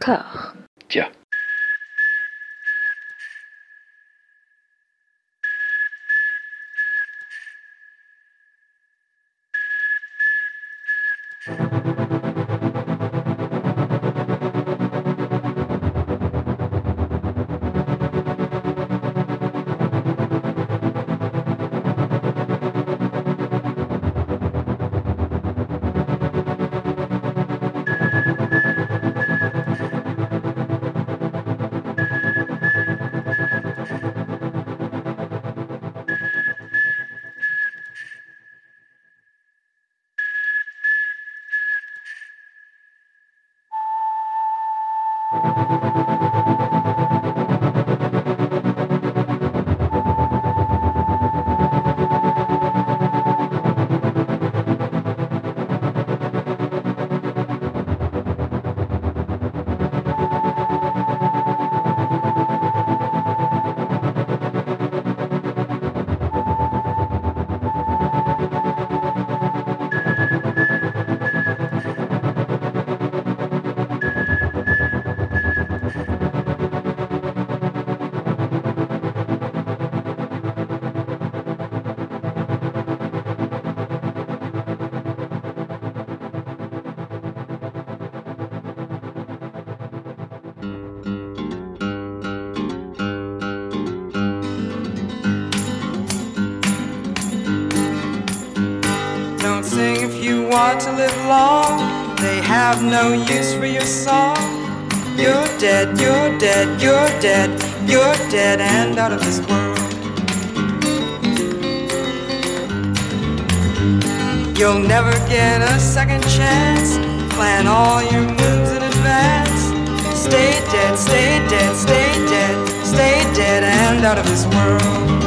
可 want to live long. They have no use for your song. You're dead, you're dead, you're dead, you're dead and out of this world. You'll never get a second chance. Plan all your moves in advance. Stay dead, stay dead, stay dead, stay dead and out of this world.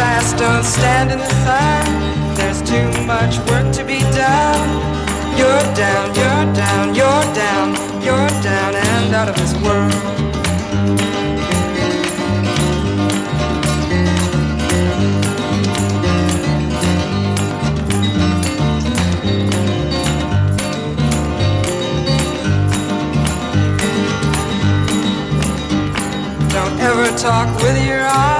Fast, don't stand in the sun. There's too much work to be done. You're down, you're down, you're down, you're down and out of this world. Don't ever talk with your eyes.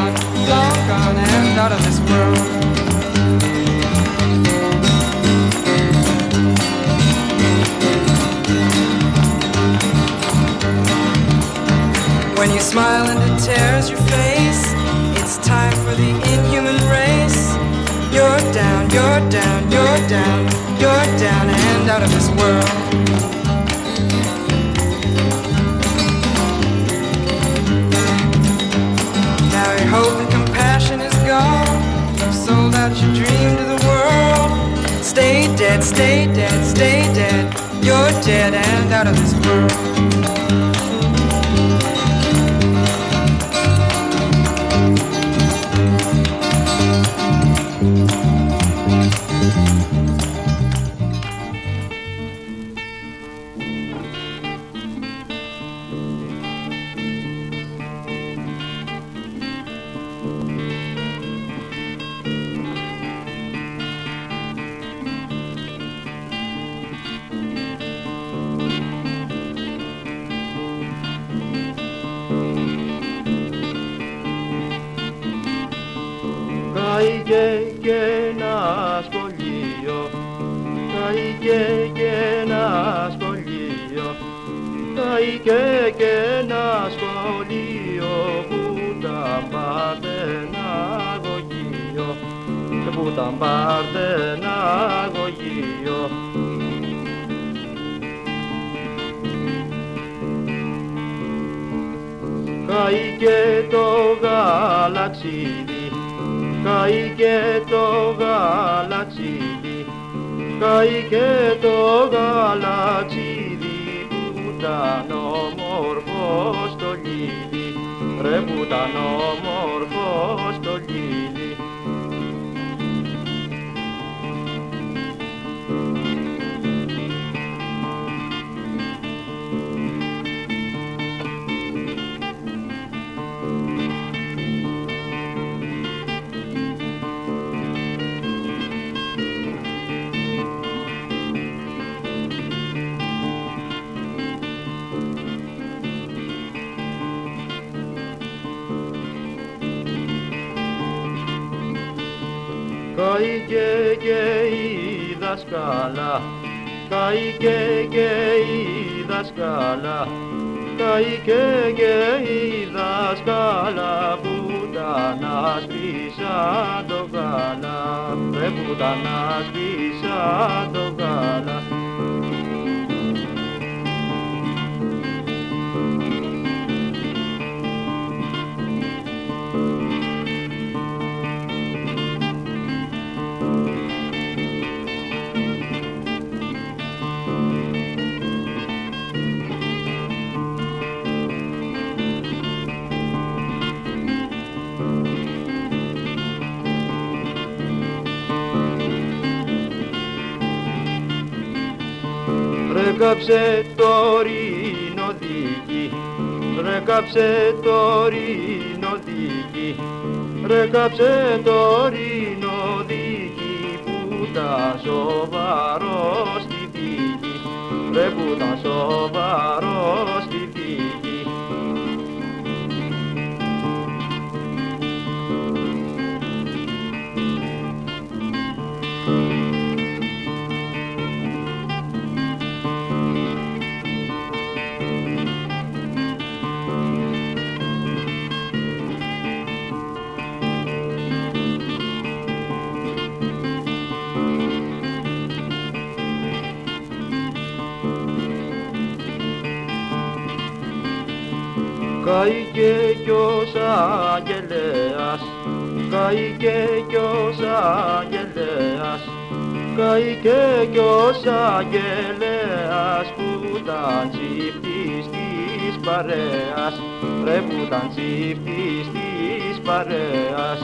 out of this world. Που τα πάρτε ένα αγωγείο. Καήκε το γαλαξίδι, καήκε το γαλαξίδι, καήκε το γαλαξίδι που ήταν όμορφο στο λίδι, ρε που ήταν όμορφο στο και η δασκάλα, καήκε και η δασκάλα, καήκε και η δασκάλα που τα να σβήσα το γάλα, ρε που τα να σβήσα το γάλα. Κάψε το ρινοδίκι, ρε κάψε το ρινοδίκι, ρε κάψε το ρινοδίκι που τα σοβαρό στη δίκη, ρε που τα σοβαρό αγγελέας, καήκε κι ως αγγελέας, καήκε κι ως αγγελέας που ήταν τσίφτης της παρέας, ρε που ήταν τσίφτης της παρέας.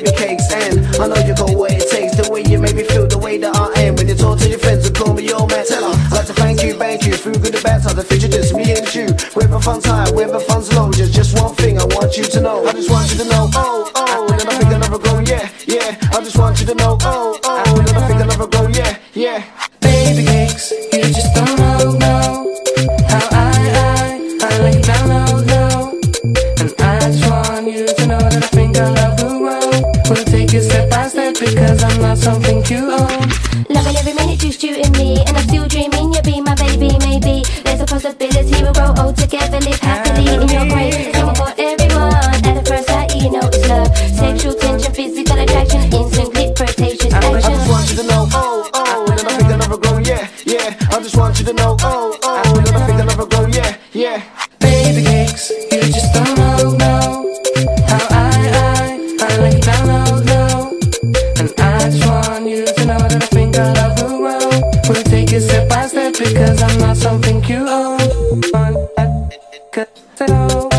baby not something you own. One uh, that could.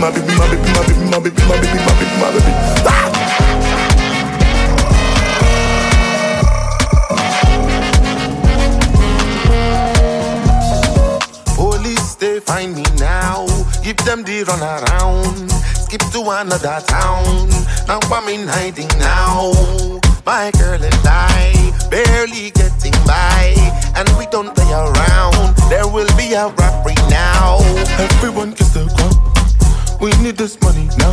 my baby, my baby, my baby, my baby, my baby, my baby, my baby. Ah! Police, they find me now. Give them the run around. Skip to another town. Now I'm in hiding now. My girl and I barely getting by, and we don't play around. There will be a rap right now. Everyone gets the crowd. We need this money now.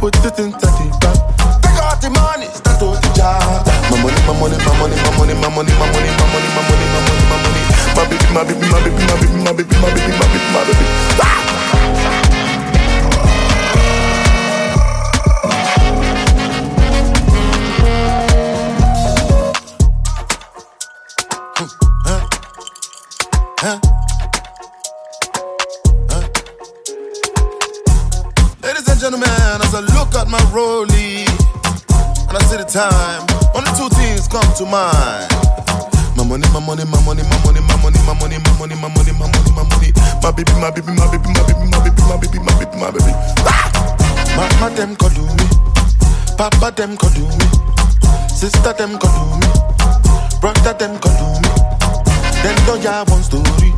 Put it in 30 back. Take out the money, start with the job. My money, my money, my money, my money, my money, my money, my money, my money, my money, my money. My baby, my baby, my baby, my baby, my baby, my baby, my baby, my baby. Ah! my rollie and I see the time. Only two things come to mind. My money, my money, my money, my money, my money, my money, my money, my money, my money, my money. My baby, my baby, my baby, my baby, my baby, my baby, my baby, my baby. Ah! Mama them could do me, Papa them could do me, Sister them could do me, Brother them could do me. Then don't ya one story,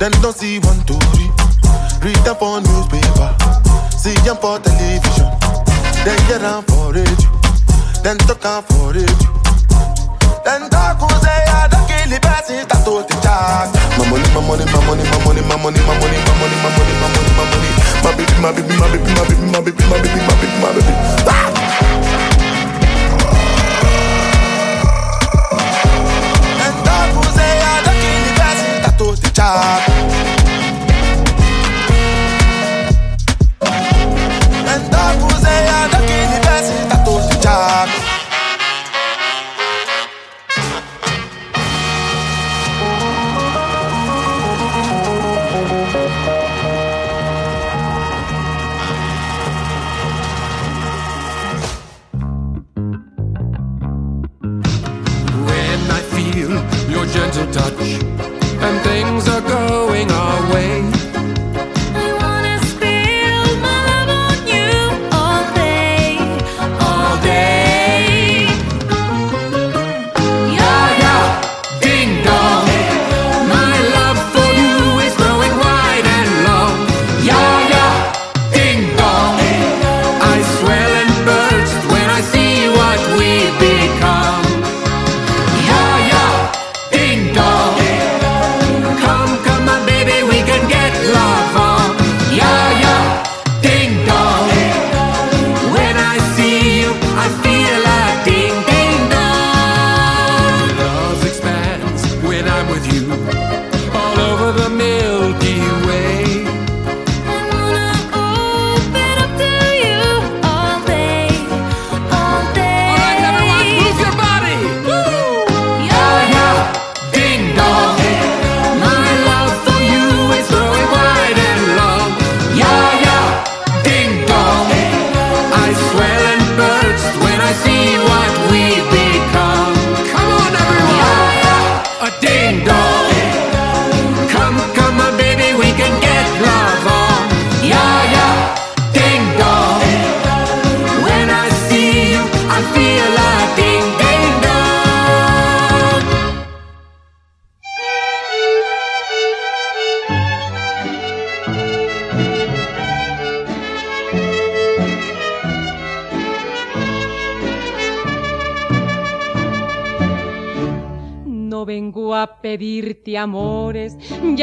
then don't see one story. Read them for newspaper, see them for television. Then get down for it, then talk out for it. Then talk who say I don't kill the best is that all the charge. My money, my money, my money, my money, my money, my money, my money, my money, my money, my money. My baby, my baby, my baby, my baby, my baby, my baby, my baby, my baby. Then talk who say I don't kill the best is that all the charge.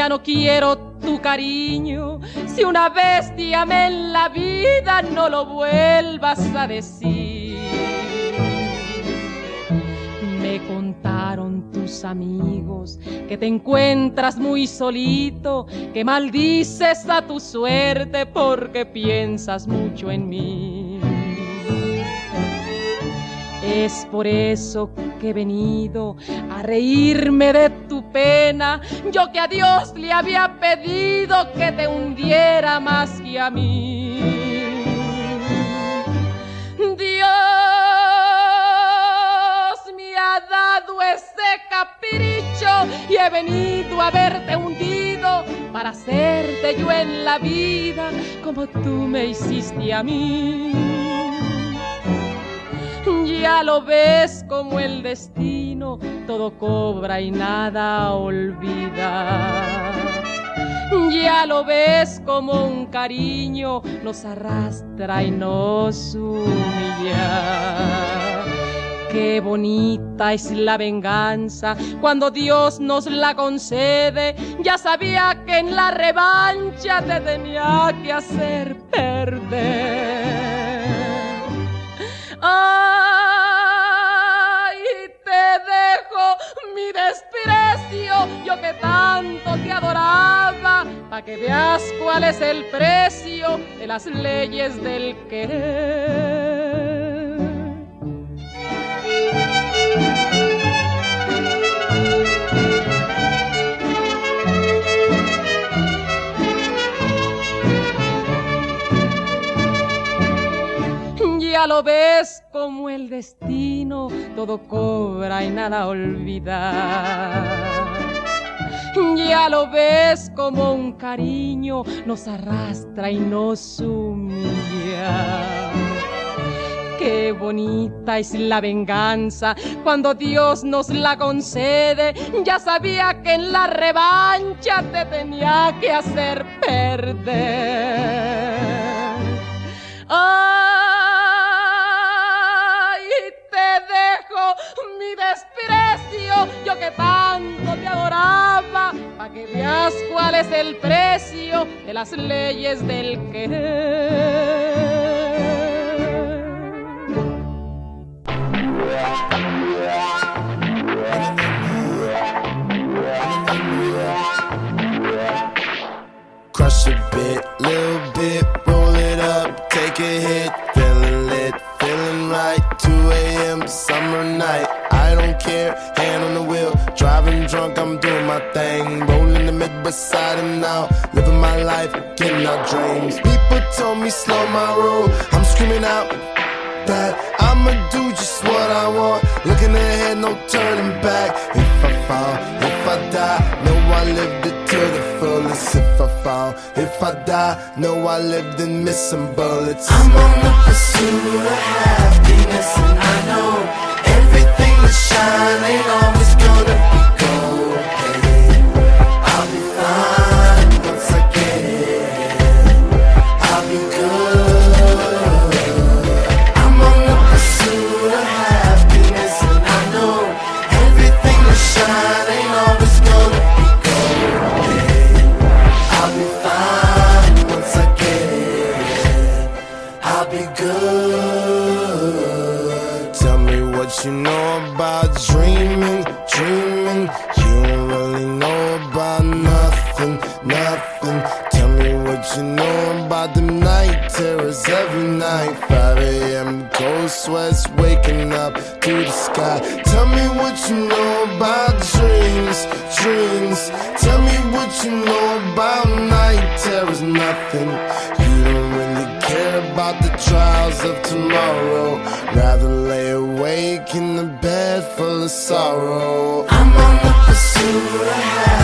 Ya no quiero tu cariño. Si una vez te amé en la vida, no lo vuelvas a decir. Me contaron tus amigos que te encuentras muy solito, que maldices a tu suerte porque piensas mucho en mí. Es por eso que he venido a reírme de tu pena, yo que a Dios le había pedido que te hundiera más que a mí. Dios me ha dado ese capricho y he venido a verte hundido para hacerte yo en la vida como tú me hiciste a mí. Ya lo ves como el destino todo cobra y nada olvida. Ya lo ves como un cariño nos arrastra y nos humilla. Qué bonita es la venganza cuando Dios nos la concede. Ya sabía que en la revancha te tenía que hacer perder. Ay, mi desprecio, yo que tanto te adoraba, para que veas cuál es el precio de las leyes del querer. ya lo ves como el destino todo cobra y nada olvida. Ya lo ves como un cariño nos arrastra y nos humilla. Qué bonita es la venganza cuando Dios nos la concede. Ya sabía que en la revancha te tenía que hacer perder. mi desprecio, yo que tanto te adoraba, pa que veas cuál es el precio de las leyes del querer. Crush a bit, little bit, roll it up, take a hit, feeling lit, feeling right, 2 a.m. summer night. I don't care. Hand on the wheel, driving drunk, I'm doing my thing. Rolling the mid beside and now, living my life, getting out dreams. People told me slow my roll, I'm screaming out that I'ma do just what I want. Looking ahead, no turning back. If I fall, if I die, know I lived it to the fullest. If I fall, if I die, know I lived in missing bullets. I'm on the pursuit of happiness, and I know time ain't always gonna be good. of tomorrow. Rather lay awake in the bed full of sorrow. I'm on the pursuit of happiness.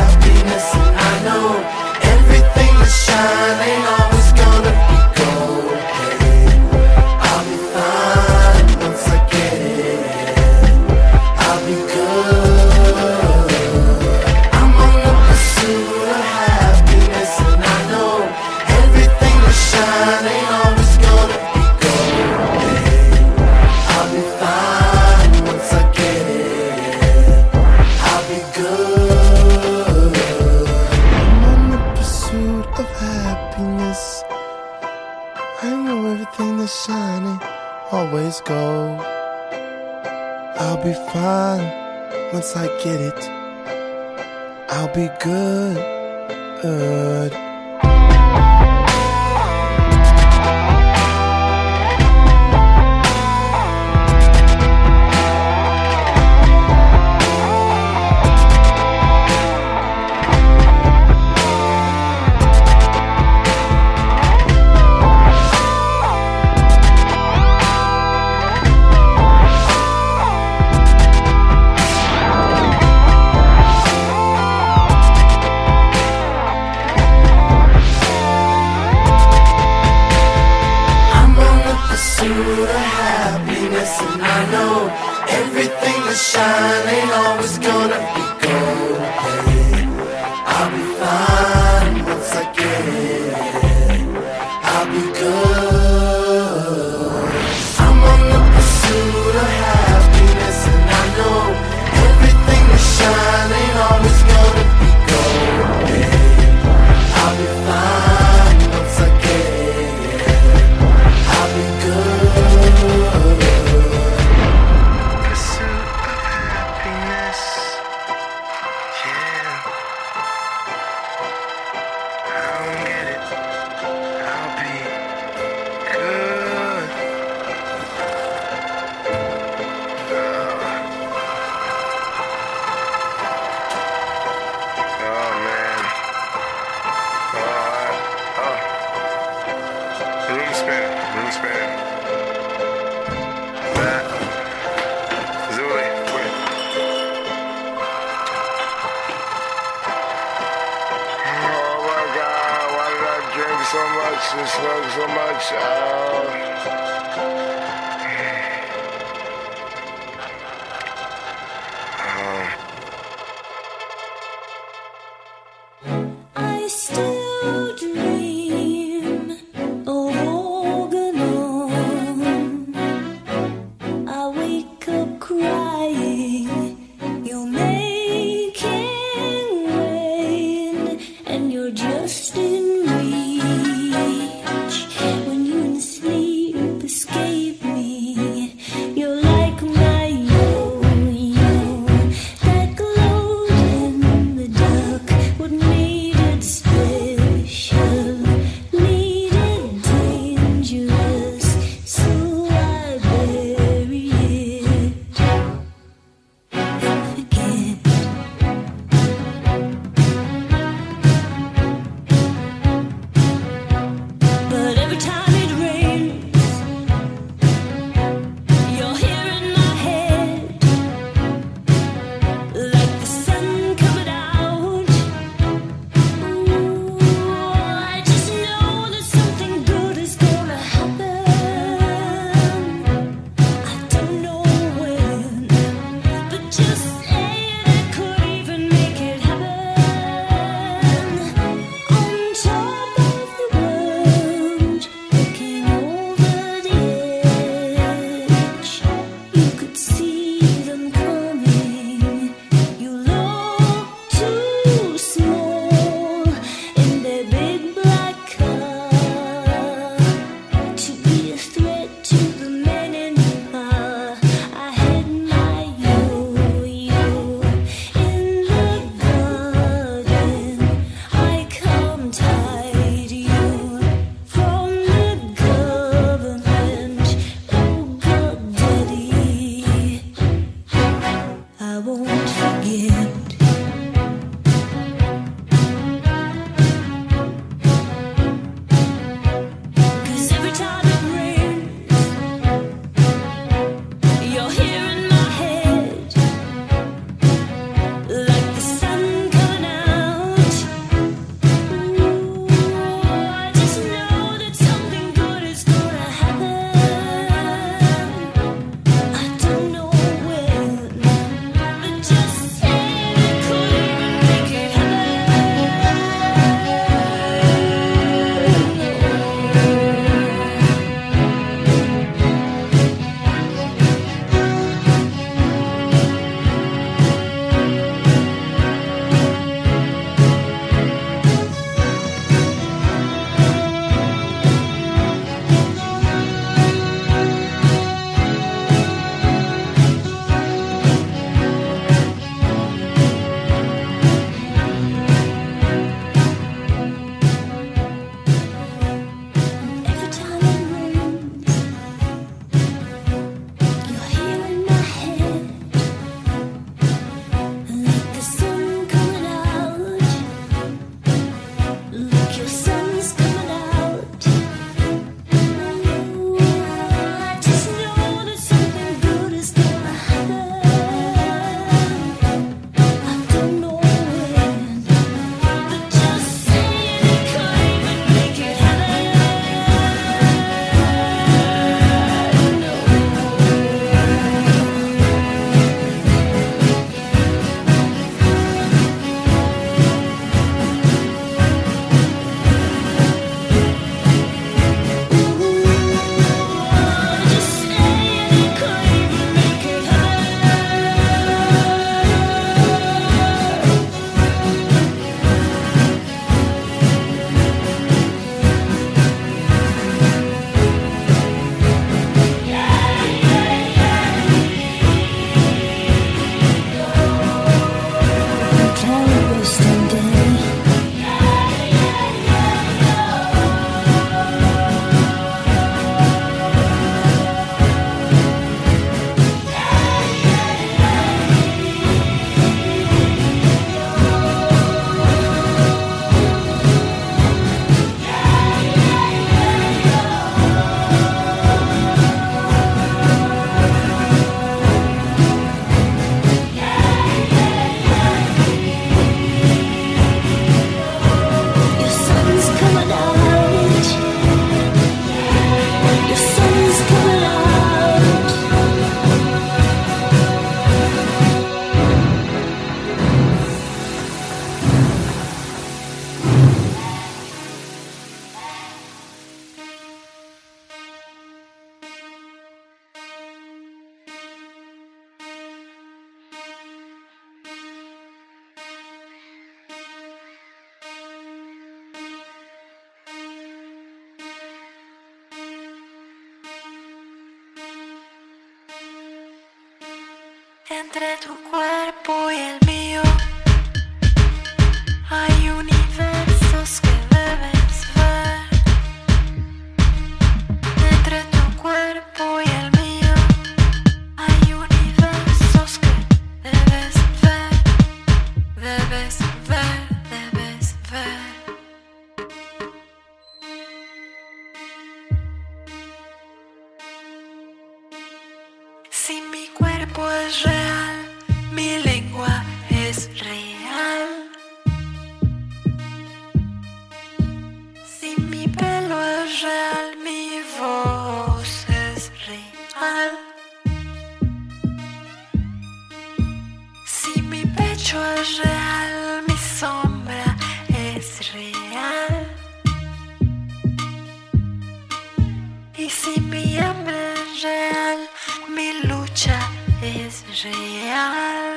Mi lucha es real.